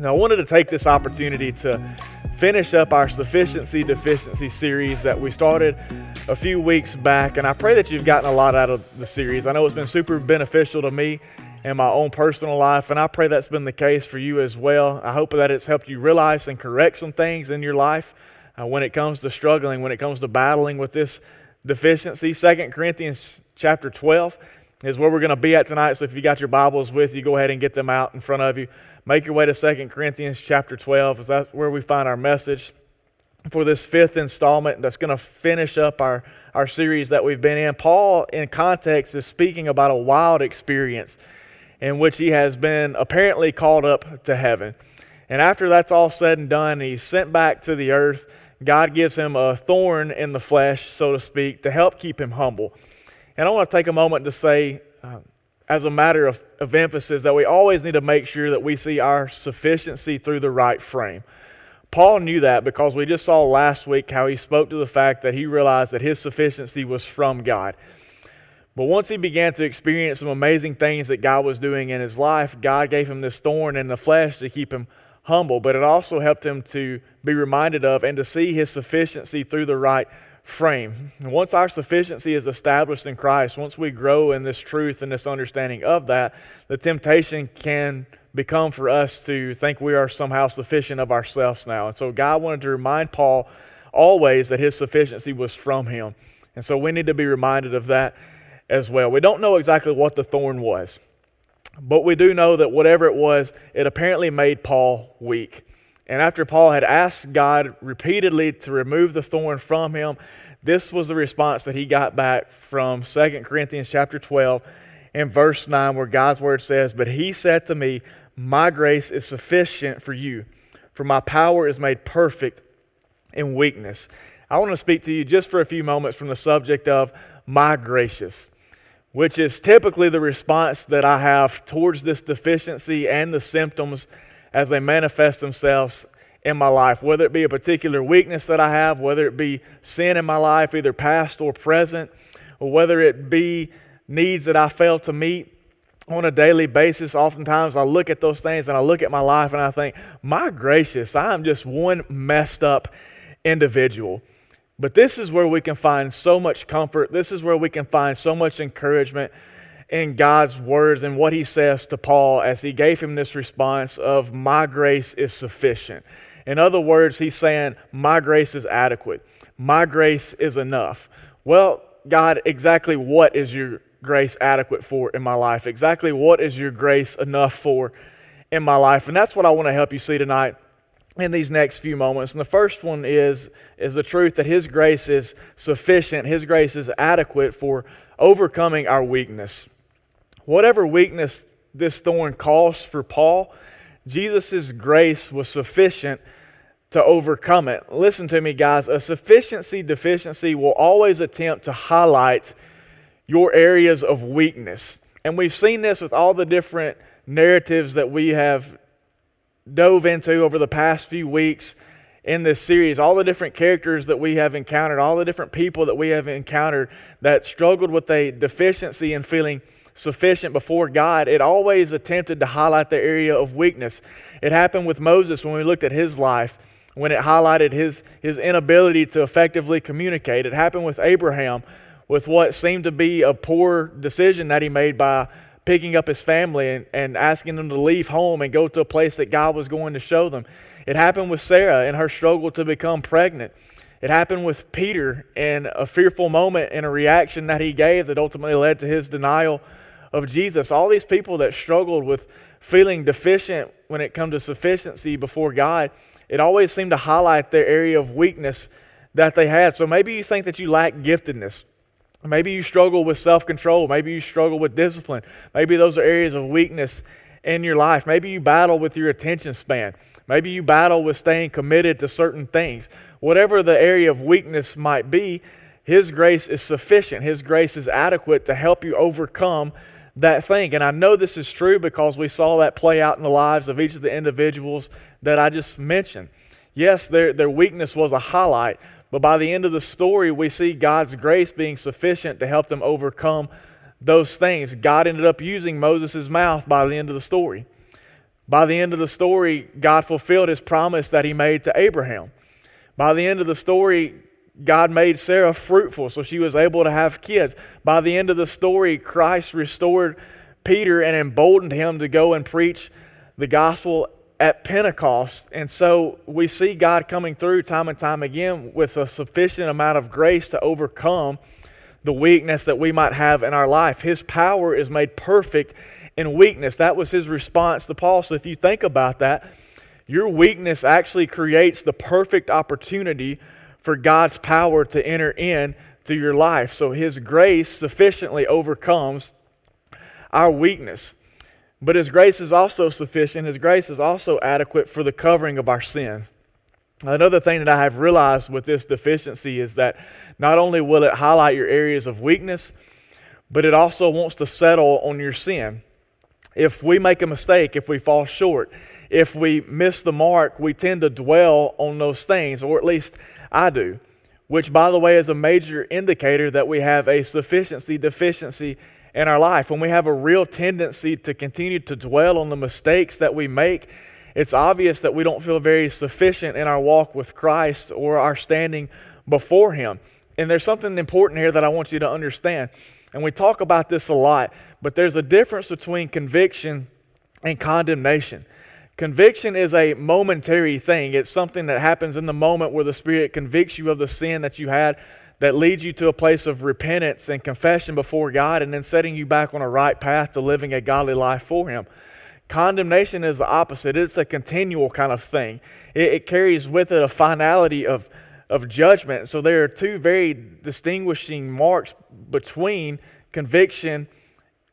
And I wanted to take this opportunity to finish up our sufficiency deficiency series that we started a few weeks back. And I pray that you've gotten a lot out of the series. I know it's been super beneficial to me in my own personal life, and I pray that's been the case for you as well. I hope that it's helped you realize and correct some things in your life uh, when it comes to struggling, when it comes to battling with this deficiency. Second Corinthians chapter 12 is where we're going to be at tonight. So if you got your Bibles with you, go ahead and get them out in front of you. Make your way to Second Corinthians chapter 12, as that's where we find our message for this fifth installment that's going to finish up our, our series that we've been in. Paul, in context, is speaking about a wild experience in which he has been apparently called up to heaven. And after that's all said and done, he's sent back to the earth. God gives him a thorn in the flesh, so to speak, to help keep him humble. And I want to take a moment to say, uh, as a matter of, of emphasis, that we always need to make sure that we see our sufficiency through the right frame. Paul knew that because we just saw last week how he spoke to the fact that he realized that his sufficiency was from God. But once he began to experience some amazing things that God was doing in his life, God gave him this thorn in the flesh to keep him humble. But it also helped him to be reminded of and to see his sufficiency through the right frame. Once our sufficiency is established in Christ, once we grow in this truth and this understanding of that, the temptation can become for us to think we are somehow sufficient of ourselves now. And so God wanted to remind Paul always that his sufficiency was from him. And so we need to be reminded of that as well. We don't know exactly what the thorn was, but we do know that whatever it was, it apparently made Paul weak. And after Paul had asked God repeatedly to remove the thorn from him, this was the response that he got back from 2 Corinthians chapter 12 and verse 9 where God's word says, "But he said to me, my grace is sufficient for you, for my power is made perfect in weakness." I want to speak to you just for a few moments from the subject of my gracious which is typically the response that I have towards this deficiency and the symptoms as they manifest themselves in my life, whether it be a particular weakness that I have, whether it be sin in my life, either past or present, or whether it be needs that I fail to meet on a daily basis. Oftentimes I look at those things and I look at my life and I think, my gracious, I am just one messed up individual. But this is where we can find so much comfort. This is where we can find so much encouragement in God's words and what he says to Paul as he gave him this response of, My grace is sufficient. In other words, he's saying, My grace is adequate. My grace is enough. Well, God, exactly what is your grace adequate for in my life? Exactly what is your grace enough for in my life? And that's what I want to help you see tonight in these next few moments. And the first one is, is the truth that His grace is sufficient, His grace is adequate for overcoming our weakness. Whatever weakness this thorn caused for Paul, Jesus' grace was sufficient to overcome it. Listen to me, guys. A sufficiency deficiency will always attempt to highlight your areas of weakness. And we've seen this with all the different narratives that we have dove into over the past few weeks in this series, all the different characters that we have encountered, all the different people that we have encountered that struggled with a deficiency in feeling sufficient before God, it always attempted to highlight the area of weakness. It happened with Moses when we looked at his life, when it highlighted his, his inability to effectively communicate. It happened with Abraham with what seemed to be a poor decision that he made by picking up his family and, and asking them to leave home and go to a place that God was going to show them. It happened with Sarah in her struggle to become pregnant. It happened with Peter in a fearful moment and a reaction that he gave that ultimately led to his denial of Jesus. All these people that struggled with feeling deficient when it comes to sufficiency before God, it always seemed to highlight their area of weakness that they had. So maybe you think that you lack giftedness. Maybe you struggle with self control. Maybe you struggle with discipline. Maybe those are areas of weakness in your life. Maybe you battle with your attention span. Maybe you battle with staying committed to certain things. Whatever the area of weakness might be, His grace is sufficient. His grace is adequate to help you overcome that thing. And I know this is true because we saw that play out in the lives of each of the individuals that I just mentioned. Yes, their, their weakness was a highlight, but by the end of the story, we see God's grace being sufficient to help them overcome those things. God ended up using Moses' mouth by the end of the story. By the end of the story, God fulfilled his promise that he made to Abraham. By the end of the story, God made Sarah fruitful, so she was able to have kids. By the end of the story, Christ restored Peter and emboldened him to go and preach the gospel at Pentecost. And so we see God coming through time and time again with a sufficient amount of grace to overcome the weakness that we might have in our life. His power is made perfect in weakness. That was his response to Paul. So if you think about that, your weakness actually creates the perfect opportunity for God's power to enter in to your life. So his grace sufficiently overcomes our weakness. But his grace is also sufficient. His grace is also adequate for the covering of our sin. Another thing that I have realized with this deficiency is that not only will it highlight your areas of weakness, but it also wants to settle on your sin. If we make a mistake, if we fall short, if we miss the mark, we tend to dwell on those things, or at least I do, which, by the way, is a major indicator that we have a sufficiency deficiency in our life. When we have a real tendency to continue to dwell on the mistakes that we make, it's obvious that we don't feel very sufficient in our walk with Christ or our standing before Him. And there's something important here that I want you to understand. And we talk about this a lot, but there's a difference between conviction and condemnation. Conviction is a momentary thing. It's something that happens in the moment where the Spirit convicts you of the sin that you had that leads you to a place of repentance and confession before God and then setting you back on a right path to living a godly life for Him. Condemnation is the opposite, it's a continual kind of thing. It, it carries with it a finality of, of judgment. So there are two very distinguishing marks between conviction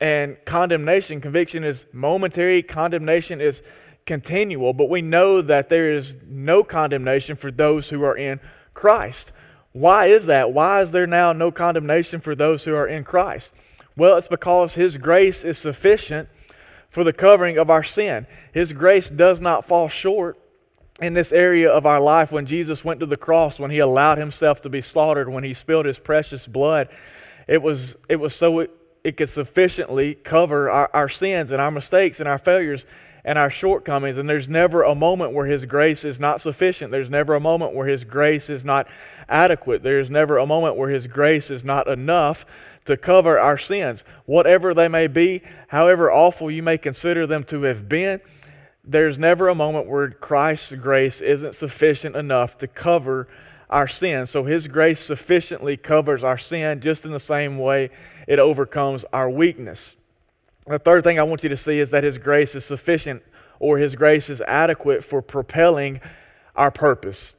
and condemnation. Conviction is momentary, condemnation is continual, but we know that there is no condemnation for those who are in Christ. Why is that? Why is there now no condemnation for those who are in Christ? Well, it's because His grace is sufficient for the covering of our sin. His grace does not fall short in this area of our life when Jesus went to the cross, when He allowed Himself to be slaughtered, when He spilled His precious blood. It was, it was so it, it could sufficiently cover our, our sins and our mistakes and our failures and our shortcomings. And there's never a moment where His grace is not sufficient. There's never a moment where His grace is not adequate. There's never a moment where His grace is not enough to cover our sins, whatever they may be, however awful you may consider them to have been. There's never a moment where Christ's grace isn't sufficient enough to cover our sin. So His grace sufficiently covers our sin just in the same way it overcomes our weakness. The third thing I want you to see is that His grace is sufficient or His grace is adequate for propelling our purpose.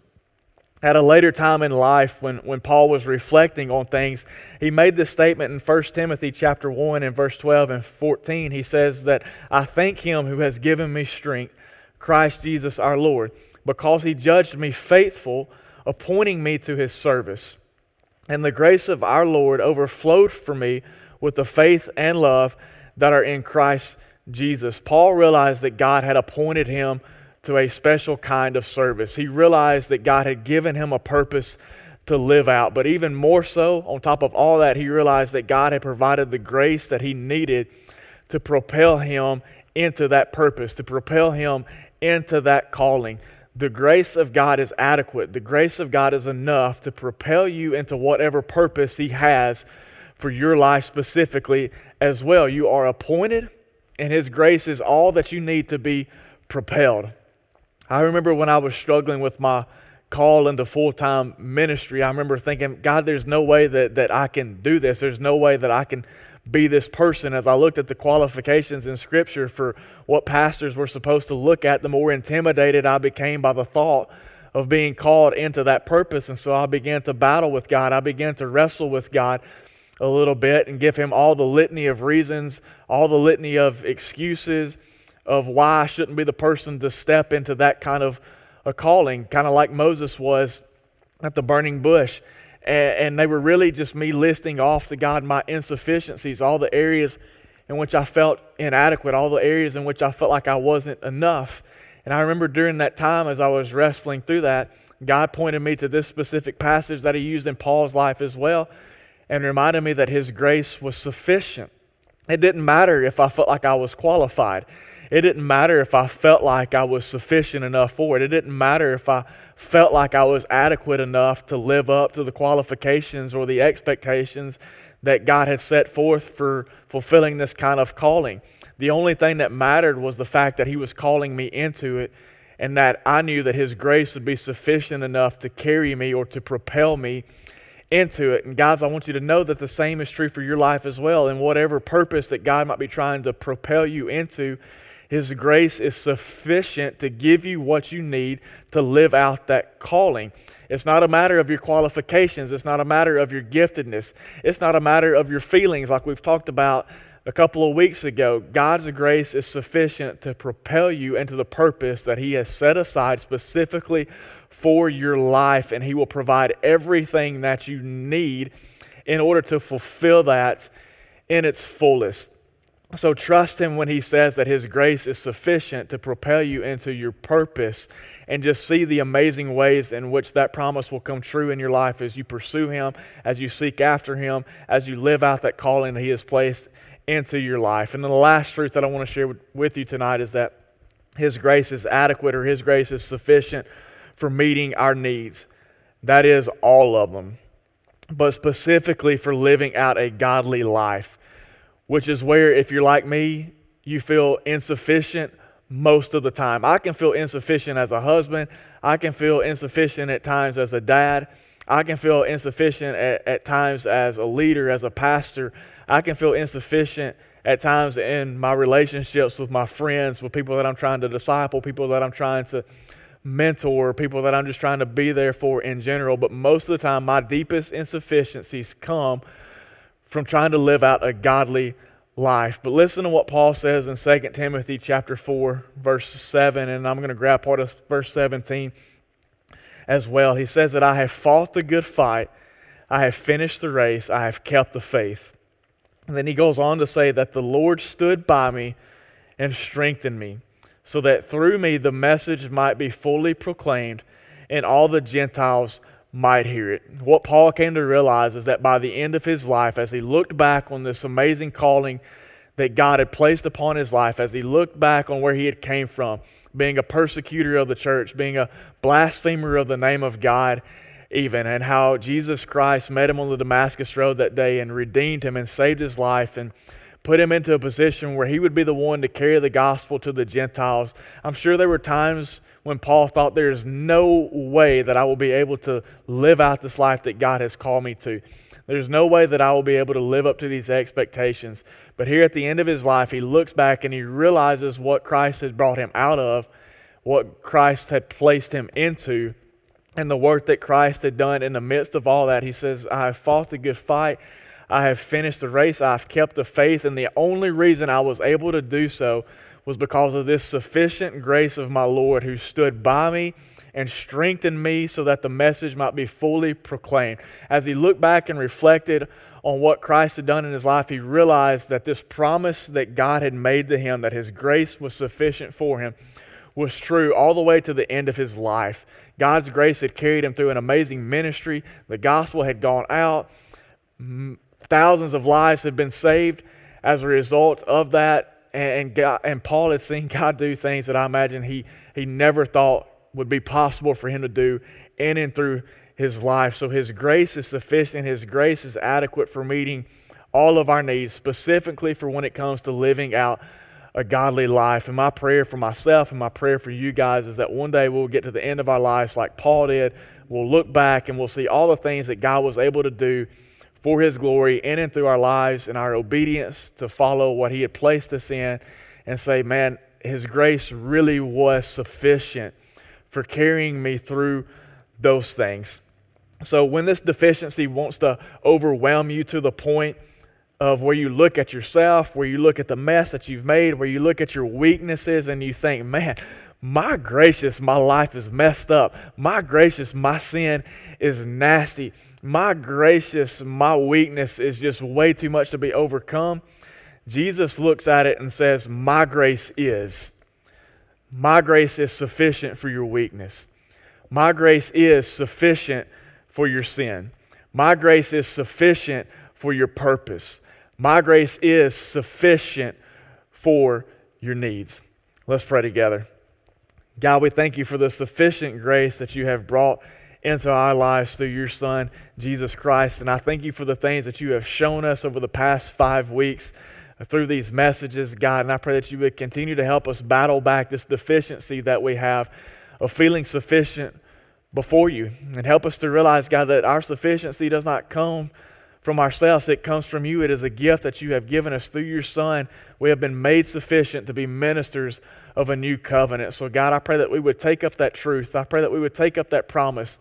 At a later time in life, when, when Paul was reflecting on things, he made this statement in 1 Timothy chapter 1 and verse 12 and 14. He says that I thank him who has given me strength, Christ Jesus our Lord, because he judged me faithful, appointing me to his service. And the grace of our Lord overflowed for me with the faith and love that are in Christ Jesus. Paul realized that God had appointed him to a special kind of service. He realized that God had given him a purpose to live out. But even more so, on top of all that, he realized that God had provided the grace that he needed to propel him into that purpose, to propel him into that calling. The grace of God is adequate. The grace of God is enough to propel you into whatever purpose he has for your life specifically as well. You are appointed, and His grace is all that you need to be propelled. I remember when I was struggling with my call into full time ministry, I remember thinking, God, there's no way that, that I can do this. There's no way that I can be this person. As I looked at the qualifications in Scripture for what pastors were supposed to look at, the more intimidated I became by the thought of being called into that purpose. And so I began to battle with God. I began to wrestle with God a little bit and give him all the litany of reasons, all the litany of excuses of why I shouldn't be the person to step into that kind of a calling, kind of like Moses was at the burning bush. And, and, they were really just me listing off to God my insufficiencies, all the areas in which I felt inadequate, all the areas in which I felt like I wasn't enough. And I remember during that time as I was wrestling through that, God pointed me to this specific passage that He used in Paul's life as well and reminded me that His grace was sufficient. It didn't matter if I felt like I was qualified. It didn't matter if I felt like I was sufficient enough for it. It didn't matter if I felt like I was adequate enough to live up to the qualifications or the expectations that God had set forth for fulfilling this kind of calling. The only thing that mattered was the fact that He was calling me into it and that I knew that His grace would be sufficient enough to carry me or to propel me into it. And guys, I want you to know that the same is true for your life as well. And whatever purpose that God might be trying to propel you into, His grace is sufficient to give you what you need to live out that calling. It's not a matter of your qualifications. It's not a matter of your giftedness. It's not a matter of your feelings, like we've talked about a couple of weeks ago. God's grace is sufficient to propel you into the purpose that He has set aside specifically for your life, and He will provide everything that you need in order to fulfill that in its fullest. So trust Him when He says that His grace is sufficient to propel you into your purpose and just see the amazing ways in which that promise will come true in your life as you pursue Him, as you seek after Him, as you live out that calling that He has placed into your life. And then the last truth that I want to share with you tonight is that His grace is adequate or His grace is sufficient for meeting our needs. That is all of them, but specifically for living out a godly life, which is where, if you're like me, you feel insufficient most of the time. I can feel insufficient as a husband. I can feel insufficient at times as a dad. I can feel insufficient at, at, times as a leader, as a pastor. I can feel insufficient at times in my relationships with my friends, with people that I'm trying to disciple, people that I'm trying to mentor, people that I'm just trying to be there for in general. But most of the time, my deepest insufficiencies come from trying to live out a godly life. But listen to what Paul says in 2 Timothy chapter 4, verse 7, and I'm going to grab part of verse 17 as well. He says that I have fought the good fight, I have finished the race, I have kept the faith. And then he goes on to say that the Lord stood by me and strengthened me, so that through me the message might be fully proclaimed and all the Gentiles might hear it. What Paul came to realize is that by the end of his life, as he looked back on this amazing calling that God had placed upon his life, as he looked back on where he had came from, being a persecutor of the church, being a blasphemer of the name of God, even, and how Jesus Christ met him on the Damascus Road that day and redeemed him and saved his life and put him into a position where he would be the one to carry the gospel to the Gentiles. I'm sure there were times when Paul thought there's no way that I will be able to live out this life that God has called me to. There's no way that I will be able to live up to these expectations. But here at the end of his life, he looks back and he realizes what Christ had brought him out of, what Christ had placed him into, and the work that Christ had done in the midst of all that. He says, I have fought the good fight. I have finished the race. I've kept the faith. And the only reason I was able to do so was because of this sufficient grace of my Lord who stood by me and strengthened me so that the message might be fully proclaimed. As he looked back and reflected on what Christ had done in his life, he realized that this promise that God had made to him, that his grace was sufficient for him, was true all the way to the end of his life. God's grace had carried him through an amazing ministry. The gospel had gone out. Thousands of lives had been saved as a result of that and, God, and Paul had seen God do things that I imagine he, he never thought would be possible for him to do in and through his life. So his grace is sufficient, his grace is adequate for meeting all of our needs, specifically for when it comes to living out a godly life. And my prayer for myself and my prayer for you guys is that one day we'll get to the end of our lives like Paul did. We'll look back and we'll see all the things that God was able to do for His glory in and through our lives and our obedience to follow what He had placed us in and say, man, His grace really was sufficient for carrying me through those things. So when this deficiency wants to overwhelm you to the point of where you look at yourself, where you look at the mess that you've made, where you look at your weaknesses and you think, man, my gracious, my life is messed up. My gracious, my sin is nasty. My gracious, my weakness is just way too much to be overcome. Jesus looks at it and says, My grace is. My grace is sufficient for your weakness. My grace is sufficient for your sin. My grace is sufficient for your purpose. My grace is sufficient for your needs. Let's pray together. God, we thank you for the sufficient grace that you have brought into our lives through your Son, Jesus Christ. And I thank you for the things that you have shown us over the past five weeks through these messages, God. And I pray that you would continue to help us battle back this deficiency that we have of feeling sufficient before you. And help us to realize, God, that our sufficiency does not come from ourselves, it comes from you. It is a gift that you have given us through your Son. We have been made sufficient to be ministers of a new covenant. So, God, I pray that we would take up that truth. I pray that we would take up that promise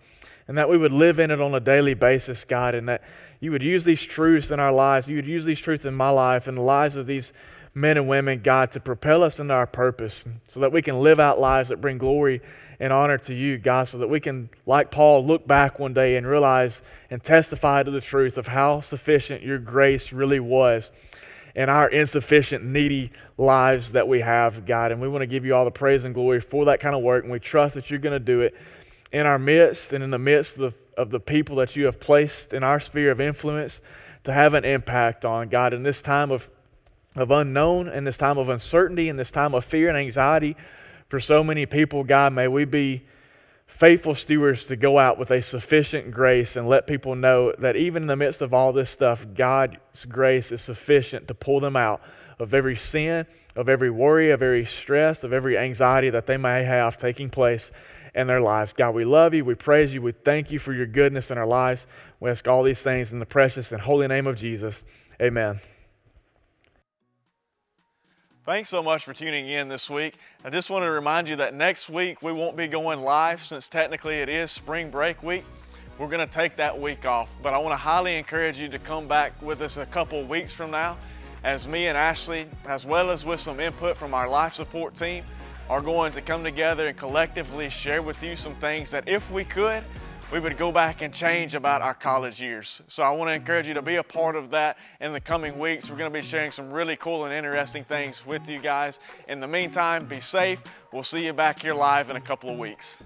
and that we would live in it on a daily basis, God, and that you would use these truths in our lives. You would use these truths in my life and the lives of these men and women, God, to propel us into our purpose so that we can live out lives that bring glory and honor to you, God, so that we can, like Paul, look back one day and realize and testify to the truth of how sufficient your grace really was in our insufficient, needy lives that we have, God. And we want to give you all the praise and glory for that kind of work, and we trust that you're going to do it in our midst and in the midst of, of the people that you have placed in our sphere of influence to have an impact on, God, in this time of, of unknown, in this time of uncertainty, in this time of fear and anxiety for so many people, God, may we be faithful stewards to go out with a sufficient grace and let people know that even in the midst of all this stuff, God's grace is sufficient to pull them out of every sin, of every worry, of every stress, of every anxiety that they may have taking place in their lives. God, we love you. We praise you. We thank you for your goodness in our lives. We ask all these things in the precious and holy name of Jesus. Amen. Thanks so much for tuning in this week. I just want to remind you that next week we won't be going live since technically it is spring break week. We're going to take that week off, but I want to highly encourage you to come back with us a couple weeks from now as me and Ashley, as well as with some input from our life support team, are going to come together and collectively share with you some things that if we could, we would go back and change about our college years. So I want to encourage you to be a part of that in the coming weeks. We're going to be sharing some really cool and interesting things with you guys. In the meantime, be safe. We'll see you back here live in a couple of weeks.